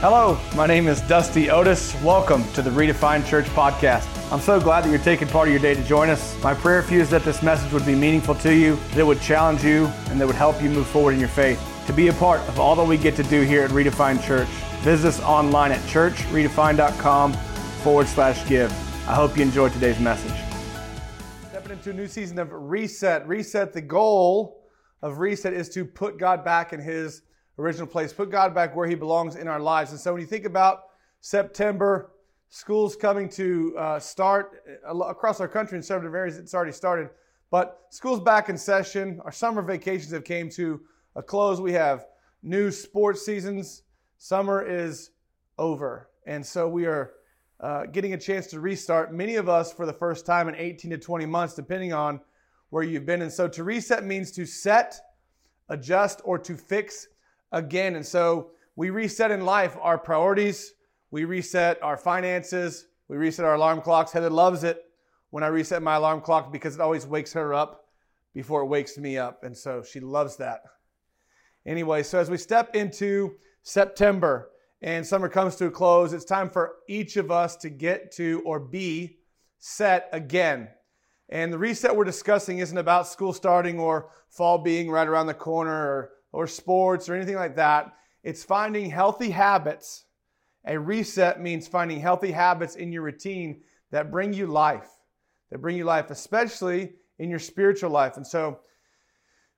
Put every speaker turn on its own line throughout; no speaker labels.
Hello, my name is Dusty Otis. Welcome to the Redefined Church podcast. I'm so glad that you're taking part of your day to join us. My prayer for you is that this message would be meaningful to you, that it would challenge you, and that would help you move forward in your faith. To be a part of all that we get to do here at Redefined Church, visit us online at churchredefined.com forward slash give. I hope you enjoyed today's message. Stepping into a new season of reset. Reset, the goal of reset is to put God back in his original place, put God back where He belongs in our lives. And so when you think about September, schools coming to uh, start uh, across our country in several areas, it's already started. But schools back in session, our summer vacations have came to a close. We have new sports seasons. Summer is over, and so we are uh, getting a chance to restart. Many of us for the first time in 18 to 20 months, depending on where you've been. And so to reset means to set, adjust, or to fix again. And so we reset in life our priorities, we reset our finances, we reset our alarm clocks. Heather loves it when I reset my alarm clock because it always wakes her up before it wakes me up. And so she loves that. Anyway, so as we step into September and summer comes to a close, it's time for each of us to get to or be set again. And the reset we're discussing isn't about school starting or fall being right around the corner or or sports or anything like that. It's finding healthy habits. A reset means finding healthy habits in your routine that bring you life, that bring you life, especially in your spiritual life. And so,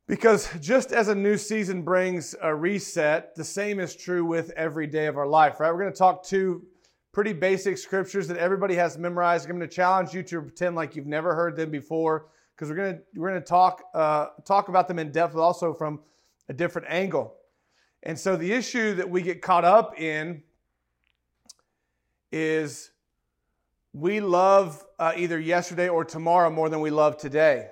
because just as a new season brings a reset, the same is true with every day of our life, right? We're going to talk two pretty basic scriptures that everybody has memorized. I'm going to challenge you to pretend like you've never heard them before, because we're going to we're going to talk uh, talk about them in depth, but also from a different angle. And so the issue that we get caught up in is we love uh, either yesterday or tomorrow more than we love today.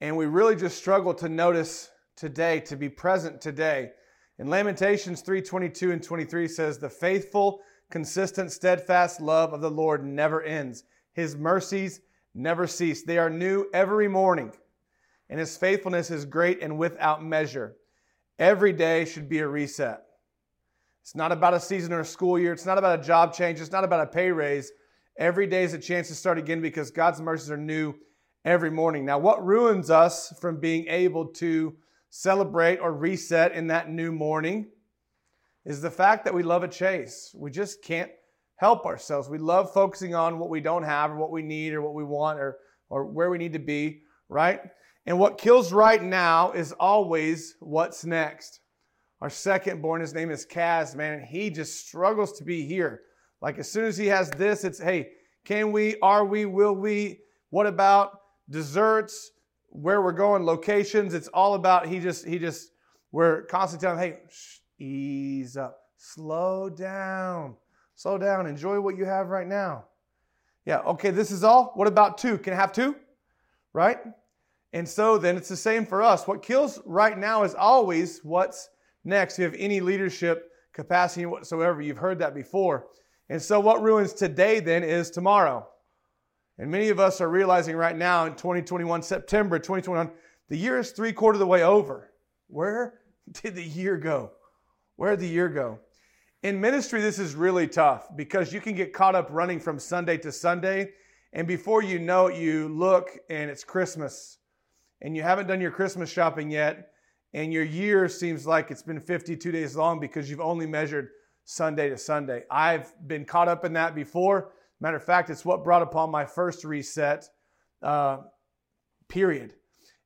And we really just struggle to notice today, to be present today. In Lamentations 3:22 and 23 says, "The faithful, consistent, steadfast love of the Lord never ends. His mercies never cease. They are new every morning and his faithfulness is great and without measure. Every day should be a reset. It's not about a season or a school year. It's not about a job change. It's not about a pay raise. Every day is a chance to start again because God's mercies are new every morning. Now, what ruins us from being able to celebrate or reset in that new morning is the fact that we love a chase. We just can't help ourselves. We love focusing on what we don't have or what we need or what we want or, or where we need to be, right? And what kills right now is always what's next. Our second born, his name is Kaz, man, and he just struggles to be here. Like as soon as he has this, it's hey, can we, are we, will we? What about desserts? Where we're going, locations? It's all about he just, he just, we're constantly telling, him, hey, shh, ease up, slow down, slow down, enjoy what you have right now. Yeah, okay, this is all. What about two? Can I have two? Right? And so then it's the same for us. What kills right now is always what's next. If you have any leadership capacity whatsoever, you've heard that before. And so what ruins today then is tomorrow. And many of us are realizing right now in 2021, September 2021, the year is three quarter of the way over. Where did the year go? Where did the year go? In ministry, this is really tough because you can get caught up running from Sunday to Sunday. And before you know it, you look and it's Christmas and you haven't done your Christmas shopping yet, and your year seems like it's been 52 days long because you've only measured Sunday to Sunday. I've been caught up in that before. Matter of fact, it's what brought upon my first reset uh, period.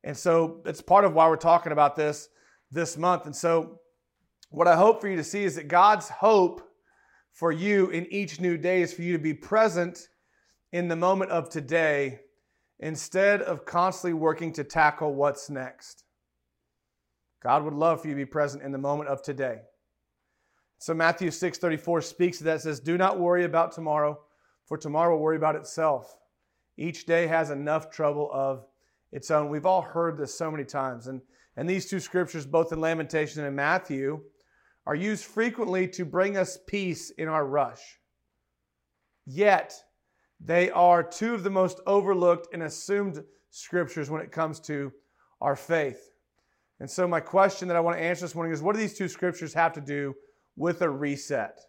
And so it's part of why we're talking about this this month. And so, what I hope for you to see is that God's hope for you in each new day is for you to be present in the moment of today instead of constantly working to tackle what's next. God would love for you to be present in the moment of today. So Matthew 6:34 speaks to that says, "Do not worry about tomorrow, for tomorrow will worry about itself. Each day has enough trouble of its own." We've all heard this so many times, and and these two scriptures, both in Lamentation and Matthew, are used frequently to bring us peace in our rush. Yet, they are two of the most overlooked and assumed scriptures when it comes to our faith. And so, my question that I want to answer this morning is what do these two scriptures have to do with a reset.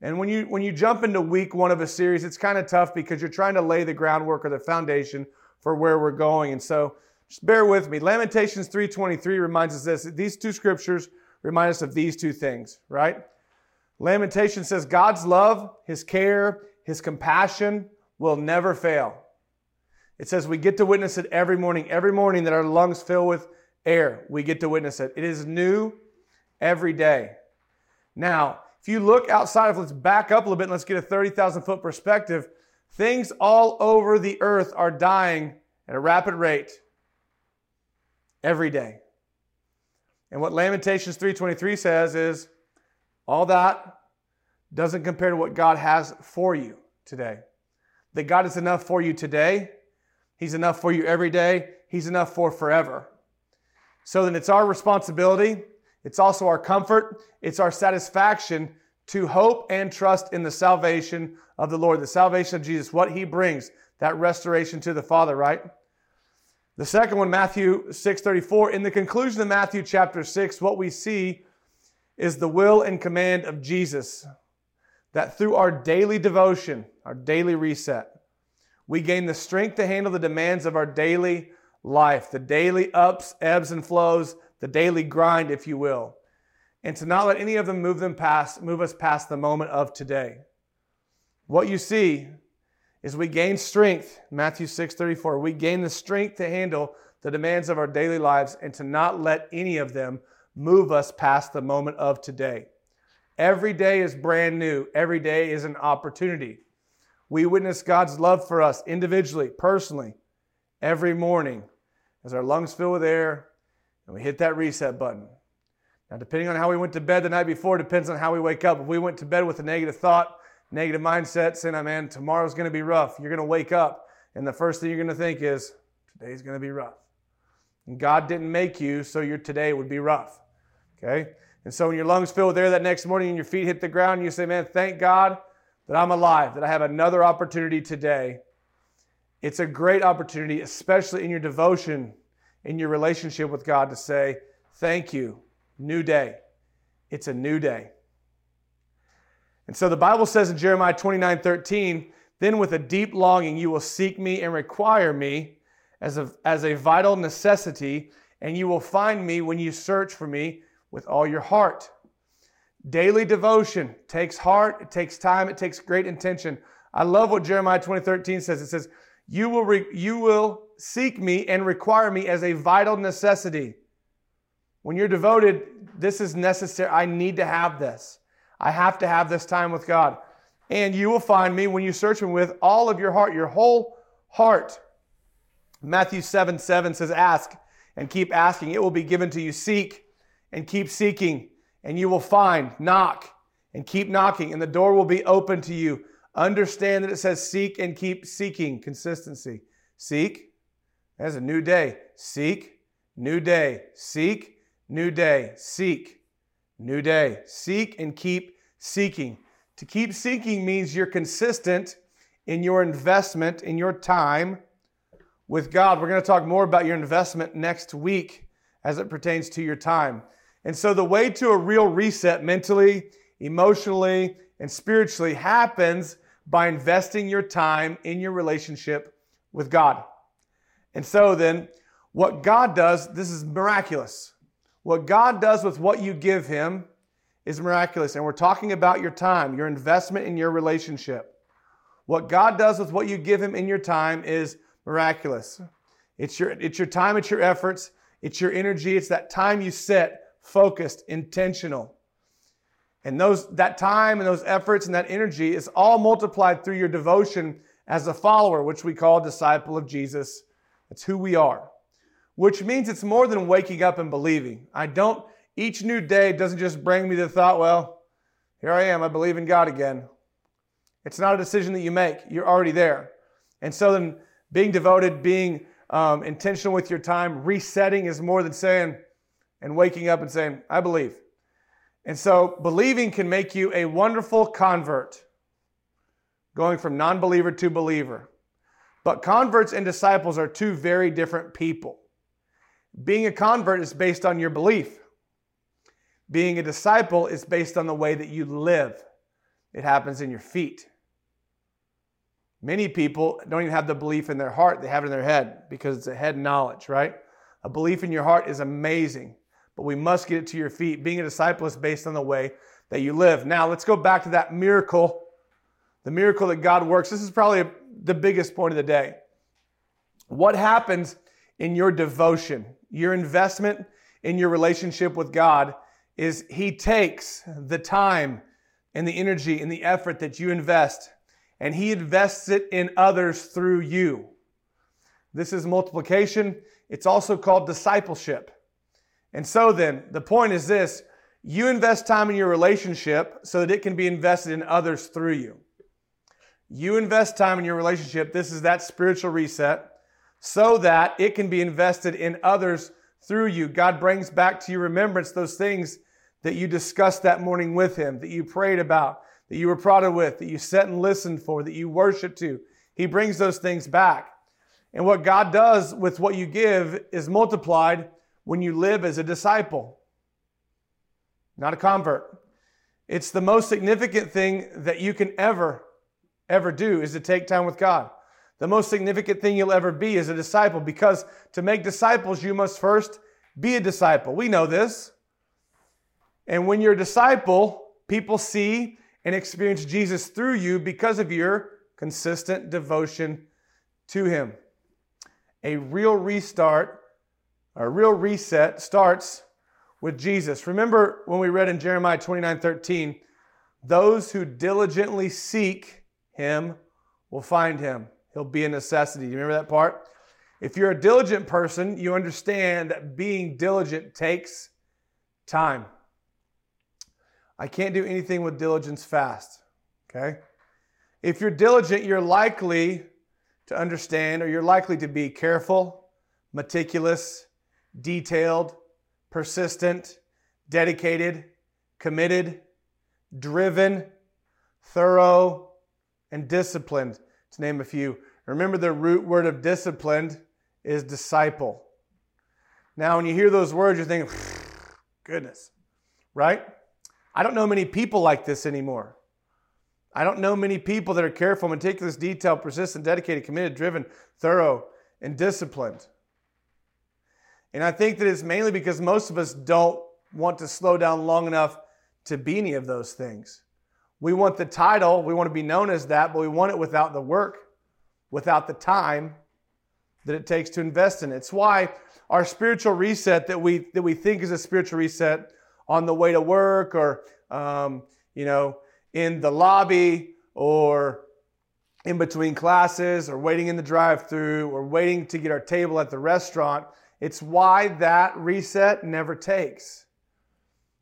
And when you when you jump into week one of a series, it's kind of tough because you're trying to lay the groundwork or the foundation for where we're going. And so just bear with me. Lamentations 3:23 reminds us this. These two scriptures remind us of these two things, right? Lamentation says God's love, his care, his compassion will never fail. It says we get to witness it every morning. Every morning that our lungs fill with air, we get to witness it. It is new every day. Now, if you look outside of, let's back up a little bit and let's get a 30,000 foot perspective. Things all over the earth are dying at a rapid rate every day. And what Lamentations 3:23 says is all that doesn't compare to what God has for you today. That God is enough for you today, he's enough for you every day, he's enough for forever. So then it's our responsibility, it's also our comfort, it's our satisfaction to hope and trust in the salvation of the Lord, the salvation of Jesus, what he brings, that restoration to the Father, right? The second one, Matthew 6:34, in the conclusion of Matthew chapter 6, what we see is the will and command of Jesus that through our daily devotion, our daily reset, we gain the strength to handle the demands of our daily life, the daily ups, ebbs and flows, the daily grind, if you will, and to not let any of them move them past, move us past the moment of today. What you see is we gain strength, Matthew 6 34. We gain the strength to handle the demands of our daily lives and to not let any of them move us past the moment of today. Every day is brand new, every day is an opportunity. We witness God's love for us individually, personally, every morning as our lungs fill with air and we hit that reset button. Now, depending on how we went to bed the night before, depends on how we wake up. If we went to bed with a negative thought, negative mindset, saying, oh, man, tomorrow's going to be rough, you're going to wake up, and the first thing you're going to think is, today's going to be rough. And God didn't make you so your today would be rough. Okay? And so when your lungs fill with air that next morning and your feet hit the ground, you say, man, thank God that I'm alive, that I have another opportunity today. It's a great opportunity, especially in your devotion, in your relationship with God, to say, thank you, new day. It's a new day. And so the Bible says in Jeremiah 29 13, then with a deep longing you will seek me and require me as a, as a vital necessity, and you will find me when you search for me with all your heart. Daily devotion takes heart, it takes time, it takes great intention. I love what Jeremiah 20:13 says. It says, "You will re- you will seek me and require me as a vital necessity." When you're devoted, this is necessary. I need to have this. I have to have this time with God. And you will find me when you search me with all of your heart, your whole heart. Matthew 7 7 says, Ask and keep asking. It will be given to you. Seek and keep seeking, and you will find. Knock and keep knocking, and the door will be open to you. Understand that it says seek and keep seeking. Consistency. Seek. That's a new day. Seek. New day. Seek. New day. Seek. New day. Seek and keep seeking. To keep seeking means you're consistent in your investment, in your time with God. We're going to talk more about your investment next week as it pertains to your time. And so, the way to a real reset mentally, emotionally, and spiritually happens by investing your time in your relationship with God. And so, then, what God does, this is miraculous. What God does with what you give Him is miraculous. And we're talking about your time, your investment in your relationship. What God does with what you give Him in your time is miraculous. It's your, it's your time, it's your efforts, it's your energy, it's that time you set, focused, intentional. And those, that time and those efforts and that energy is all multiplied through your devotion as a follower, which we call disciple of Jesus. That's who we are which means it's more than waking up and believing. I don't, each new day doesn't just bring me the thought, well, here I am, I believe in God again. It's not a decision that you make, you're already there. And so then being devoted, being um, intentional with your time, resetting is more than saying and waking up and saying, I believe. And so believing can make you a wonderful convert, going from non believer to believer. But converts and disciples are two very different people. Being a convert is based on your belief. Being a disciple is based on the way that you live, it happens in your feet. Many people don't even have the belief in their heart, they have it in their head because it's a head knowledge, right? A belief in your heart is amazing, but we must get it to your feet. Being a disciple is based on the way that you live. Now, let's go back to that miracle, the miracle that God works. This is probably the biggest point of the day. What happens in your devotion, your investment in your relationship with God, is He takes the time and the energy and the effort that you invest and he invests it in others through you. This is multiplication. It's also called discipleship. And so then, the point is this you invest time in your relationship so that it can be invested in others through you. You invest time in your relationship. This is that spiritual reset so that it can be invested in others through you. God brings back to your remembrance those things that you discussed that morning with Him, that you prayed about, that you were prodded with, that you sat and listened for, that you worshiped to. He brings those things back. And what God does with what you give is multiplied when you live as a disciple, not a convert. It's the most significant thing that you can ever, ever do is to take time with God. The most significant thing you'll ever be is a disciple because to make disciples, you must first be a disciple. We know this. And when you're a disciple, people see and experience Jesus through you because of your consistent devotion to Him. A real restart, a real reset starts with Jesus. Remember when we read in Jeremiah 29 13, those who diligently seek Him will find Him. He'll be a necessity. Do You remember that part? If you're a diligent person, you understand that being diligent takes time. I can't do anything with diligence fast. Okay? If you're diligent, you're likely to understand or you're likely to be careful, meticulous, detailed, persistent, dedicated, committed, driven, thorough, and disciplined, to name a few. Remember, the root word of disciplined is disciple. Now, when you hear those words, you're thinking, goodness, right? I don't know many people like this anymore. I don't know many people that are careful, meticulous, detailed, persistent, dedicated, committed, driven, thorough, and disciplined. And I think that it's mainly because most of us don't want to slow down long enough to be any of those things. We want the title, we want to be known as that, but we want it without the work, without the time that it takes to invest in it. It's why our spiritual reset that we that we think is a spiritual reset on the way to work or, um, you know, in the lobby or in between classes or waiting in the drive through or waiting to get our table at the restaurant. It's why that reset never takes.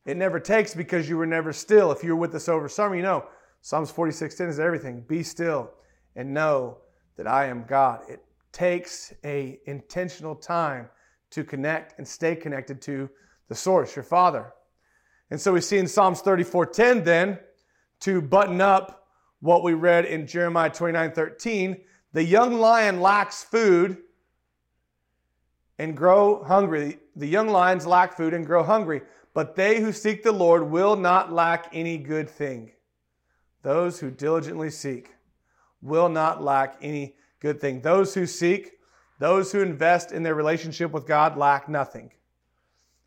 It never takes because you were never still. If you were with us over summer, you know Psalms 46:10 is everything. Be still and know that I am God. It takes a intentional time to connect and stay connected to the source, your Father. And so we see in Psalms 34:10 then to button up what we read in Jeremiah 29:13, the young lion lacks food and grow hungry. The young lions lack food and grow hungry, but they who seek the Lord will not lack any good thing. Those who diligently seek will not lack any good thing. Those who seek, those who invest in their relationship with God lack nothing.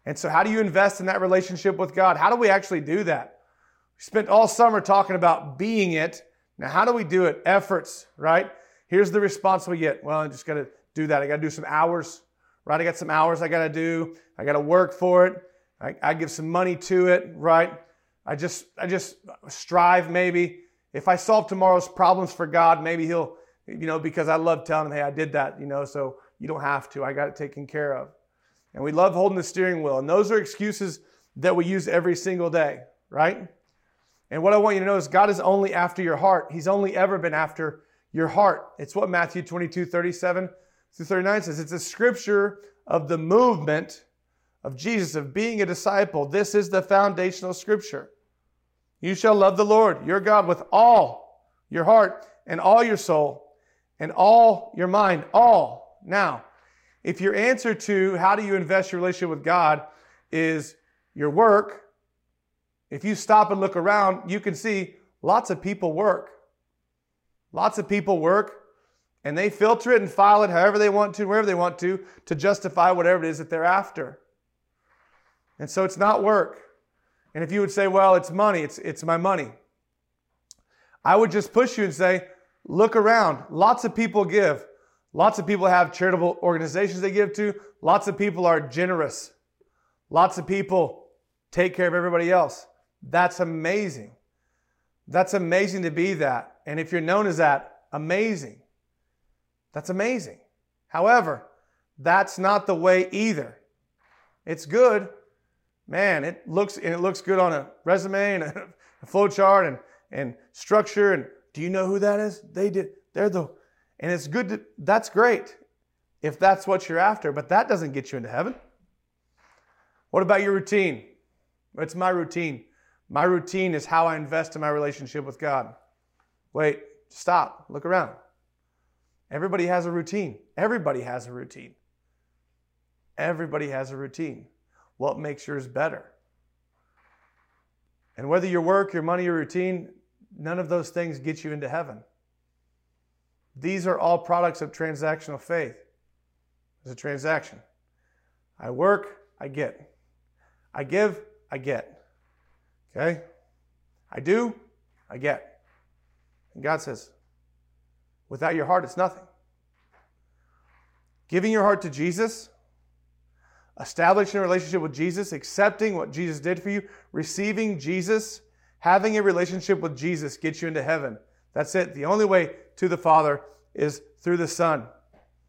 And so, how do you invest in that relationship with God? How do we actually do that? We spent all summer talking about being it. Now, how do we do it? Efforts, right? Here's the response we get. Well, I just got to do that. I got to do some hours, right? I got some hours I got to do. I got to work for it. I, I give some money to it, right? I just, I just strive maybe. If I solve tomorrow's problems for God, maybe He'll, you know, because I love telling Him, hey, I did that, you know, so you don't have to. I got it taken care of. And we love holding the steering wheel. And those are excuses that we use every single day, right? And what I want you to know is God is only after your heart. He's only ever been after your heart. It's what Matthew 22, 37 through 39 says. It's a scripture of the movement of Jesus, of being a disciple. This is the foundational scripture. You shall love the Lord, your God, with all your heart and all your soul and all your mind. All. Now, if your answer to how do you invest your relationship with God is your work, if you stop and look around, you can see lots of people work. Lots of people work and they filter it and file it however they want to, wherever they want to, to justify whatever it is that they're after. And so it's not work. And if you would say, well, it's money, it's, it's my money, I would just push you and say, look around. Lots of people give. Lots of people have charitable organizations they give to. Lots of people are generous. Lots of people take care of everybody else. That's amazing. That's amazing to be that. And if you're known as that, amazing. That's amazing. However, that's not the way either. It's good. Man, it looks and it looks good on a resume and a, a flow chart and, and structure. And do you know who that is? They did, they're the and it's good to, that's great if that's what you're after, but that doesn't get you into heaven. What about your routine? It's my routine. My routine is how I invest in my relationship with God. Wait, stop, look around. Everybody has a routine. Everybody has a routine. Everybody has a routine. What makes yours better? And whether your work, your money, your routine, none of those things get you into heaven. These are all products of transactional faith. It's a transaction. I work, I get. I give, I get. Okay? I do, I get. And God says, without your heart, it's nothing. Giving your heart to Jesus, establishing a relationship with Jesus, accepting what Jesus did for you, receiving Jesus, having a relationship with Jesus gets you into heaven. That's it. The only way to the Father is through the Son.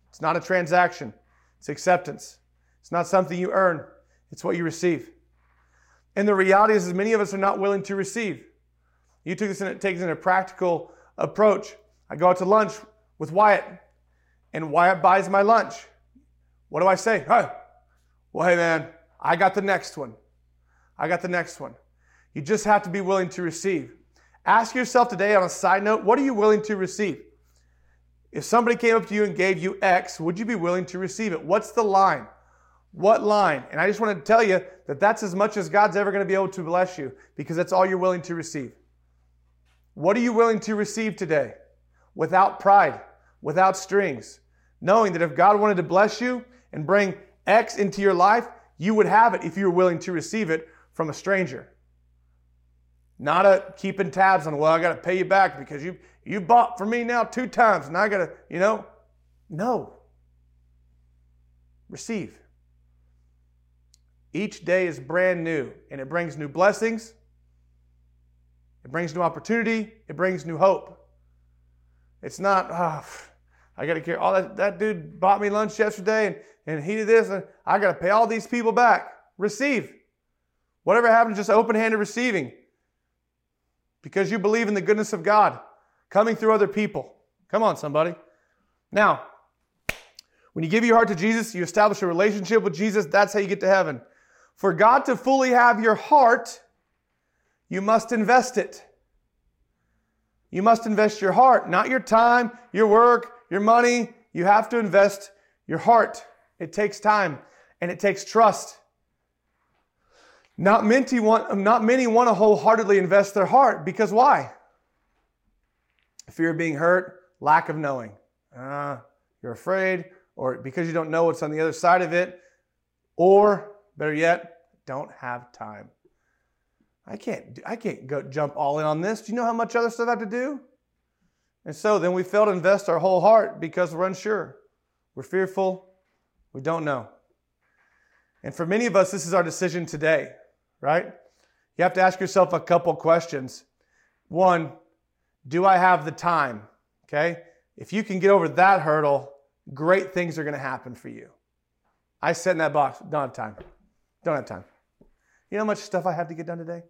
It's not a transaction, it's acceptance. It's not something you earn, it's what you receive. And the reality is, is many of us are not willing to receive. You took this take this in a practical approach. I go out to lunch with Wyatt, and Wyatt buys my lunch. What do I say? Hey, well, hey, man, I got the next one. I got the next one. You just have to be willing to receive. Ask yourself today on a side note, what are you willing to receive? If somebody came up to you and gave you X, would you be willing to receive it? What's the line? What line? And I just want to tell you that that's as much as God's ever going to be able to bless you because that's all you're willing to receive. What are you willing to receive today? Without pride, without strings, knowing that if God wanted to bless you and bring X into your life, you would have it if you were willing to receive it from a stranger. Not a keeping tabs on, well, I got to pay you back because you you bought for me now two times and I got to, you know. No. Receive. Each day is brand new and it brings new blessings. It brings new opportunity. It brings new hope. It's not, oh, I got to care. All that, that dude bought me lunch yesterday and, and he did this and I got to pay all these people back. Receive. Whatever happens, just open handed receiving because you believe in the goodness of God coming through other people. Come on, somebody. Now, when you give your heart to Jesus, you establish a relationship with Jesus. That's how you get to heaven. For God to fully have your heart, you must invest it. You must invest your heart, not your time, your work, your money. You have to invest your heart. It takes time and it takes trust. Not many want, not many want to wholeheartedly invest their heart because why? Fear of being hurt, lack of knowing. Uh, you're afraid, or because you don't know what's on the other side of it, or better yet, don't have time. I can't, I can't go jump all in on this. Do you know how much other stuff I have to do? And so then we fail to invest our whole heart because we're unsure. We're fearful. We don't know. And for many of us, this is our decision today right? You have to ask yourself a couple questions. One, do I have the time? Okay? If you can get over that hurdle, great things are going to happen for you. I sit in that box, don't have time. Don't have time. You know how much stuff I have to get done today?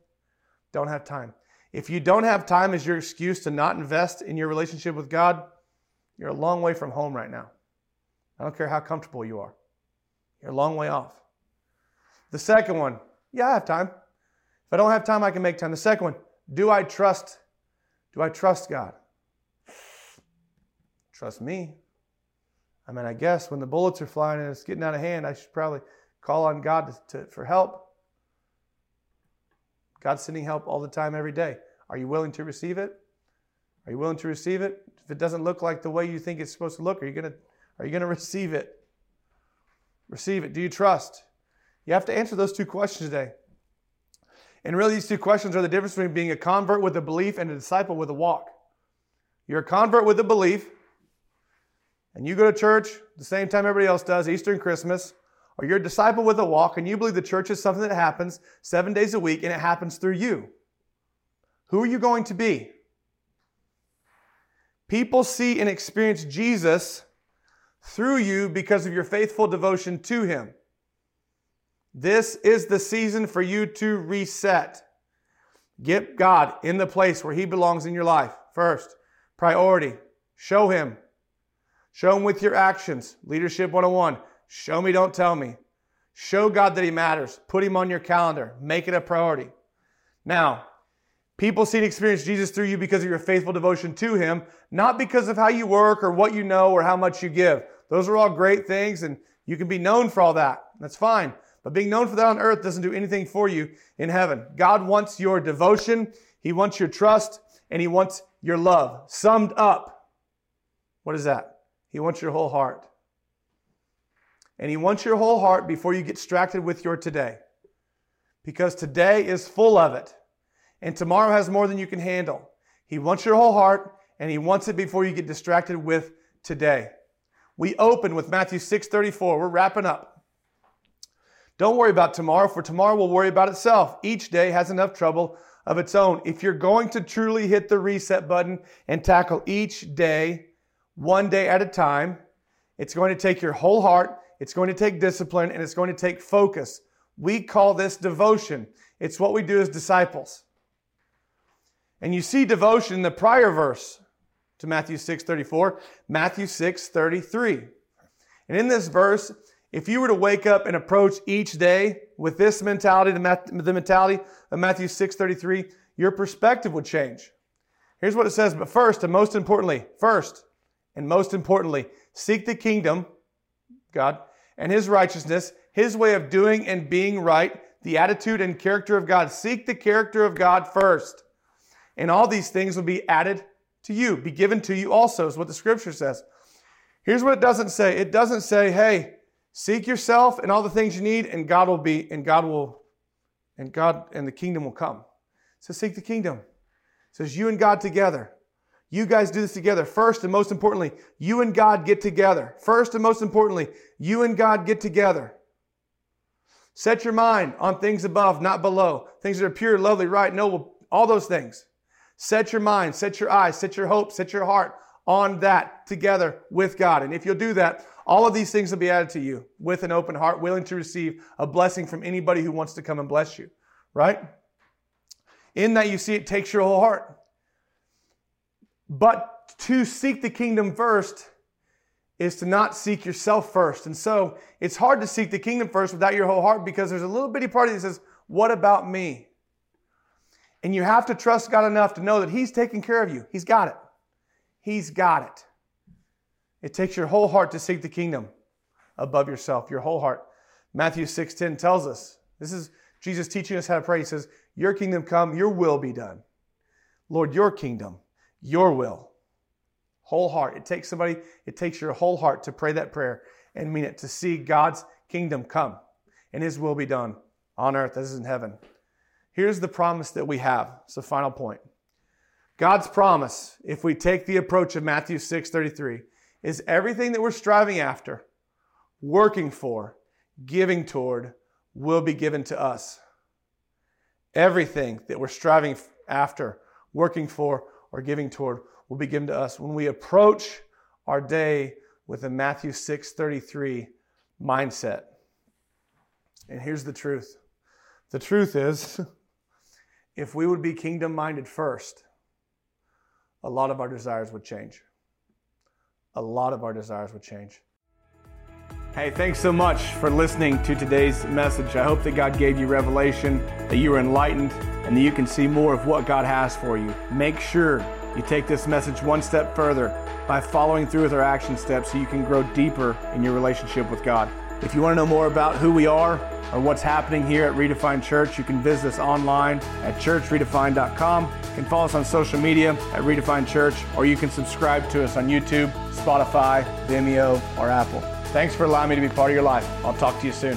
Don't have time. If you don't have time as your excuse to not invest in your relationship with God, you're a long way from home right now. I don't care how comfortable you are. You're a long way off. The second one, yeah, I have time. If I don't have time, I can make time. The second one, do I trust? Do I trust God? Trust me. I mean, I guess when the bullets are flying and it's getting out of hand, I should probably call on God to, to, for help. God's sending help all the time, every day. Are you willing to receive it? Are you willing to receive it? If it doesn't look like the way you think it's supposed to look, are you gonna are you gonna receive it? Receive it. Do you trust? You have to answer those two questions today. And really, these two questions are the difference between being a convert with a belief and a disciple with a walk. You're a convert with a belief, and you go to church the same time everybody else does, Easter and Christmas, or you're a disciple with a walk and you believe the church is something that happens seven days a week and it happens through you. Who are you going to be? People see and experience Jesus through you because of your faithful devotion to Him. This is the season for you to reset. Get God in the place where He belongs in your life first. Priority. Show Him. Show Him with your actions. Leadership 101. Show me, don't tell me. Show God that He matters. Put Him on your calendar. Make it a priority. Now, people see and experience Jesus through you because of your faithful devotion to Him, not because of how you work or what you know or how much you give. Those are all great things, and you can be known for all that. That's fine. But being known for that on earth doesn't do anything for you in heaven. God wants your devotion, He wants your trust, and He wants your love. Summed up, what is that? He wants your whole heart. And He wants your whole heart before you get distracted with your today. Because today is full of it. And tomorrow has more than you can handle. He wants your whole heart, and He wants it before you get distracted with today. We open with Matthew 6:34. We're wrapping up. Don't worry about tomorrow, for tomorrow will worry about itself. Each day has enough trouble of its own. If you're going to truly hit the reset button and tackle each day, one day at a time, it's going to take your whole heart it's going to take discipline and it's going to take focus. We call this devotion. It's what we do as disciples. And you see devotion in the prior verse to Matthew 6:34, Matthew 6:33. And in this verse, if you were to wake up and approach each day with this mentality, the mentality of Matthew 6:33, your perspective would change. Here's what it says, but first and most importantly, first and most importantly, seek the kingdom, God, and his righteousness, his way of doing and being right, the attitude and character of God. Seek the character of God first. And all these things will be added to you, be given to you also, is what the scripture says. Here's what it doesn't say it doesn't say, hey, seek yourself and all the things you need, and God will be, and God will, and God and the kingdom will come. So seek the kingdom. It says you and God together. You guys do this together. First and most importantly, you and God get together. First and most importantly, you and God get together. Set your mind on things above, not below. Things that are pure, lovely, right, noble, all those things. Set your mind, set your eyes, set your hope, set your heart on that together with God. And if you'll do that, all of these things will be added to you with an open heart, willing to receive a blessing from anybody who wants to come and bless you, right? In that you see it takes your whole heart. But to seek the kingdom first is to not seek yourself first. And so it's hard to seek the kingdom first without your whole heart because there's a little bitty part of you that says, What about me? And you have to trust God enough to know that He's taking care of you. He's got it. He's got it. It takes your whole heart to seek the kingdom above yourself, your whole heart. Matthew 6:10 tells us. This is Jesus teaching us how to pray. He says, Your kingdom come, your will be done. Lord, your kingdom your will. Whole heart. It takes somebody, it takes your whole heart to pray that prayer and mean it, to see God's kingdom come and his will be done on earth as in heaven. Here's the promise that we have. It's the final point. God's promise, if we take the approach of Matthew 6:33, is everything that we're striving after, working for, giving toward, will be given to us. Everything that we're striving after, working for, or giving toward will be given to us when we approach our day with a Matthew 6:33 mindset. And here's the truth. The truth is if we would be kingdom minded first, a lot of our desires would change. A lot of our desires would change. Hey, thanks so much for listening to today's message. I hope that God gave you revelation, that you were enlightened, and that you can see more of what God has for you. Make sure you take this message one step further by following through with our action steps so you can grow deeper in your relationship with God. If you want to know more about who we are or what's happening here at Redefined Church, you can visit us online at churchredefined.com. You can follow us on social media at Redefined Church, or you can subscribe to us on YouTube, Spotify, Vimeo, or Apple. Thanks for allowing me to be part of your life. I'll talk to you soon.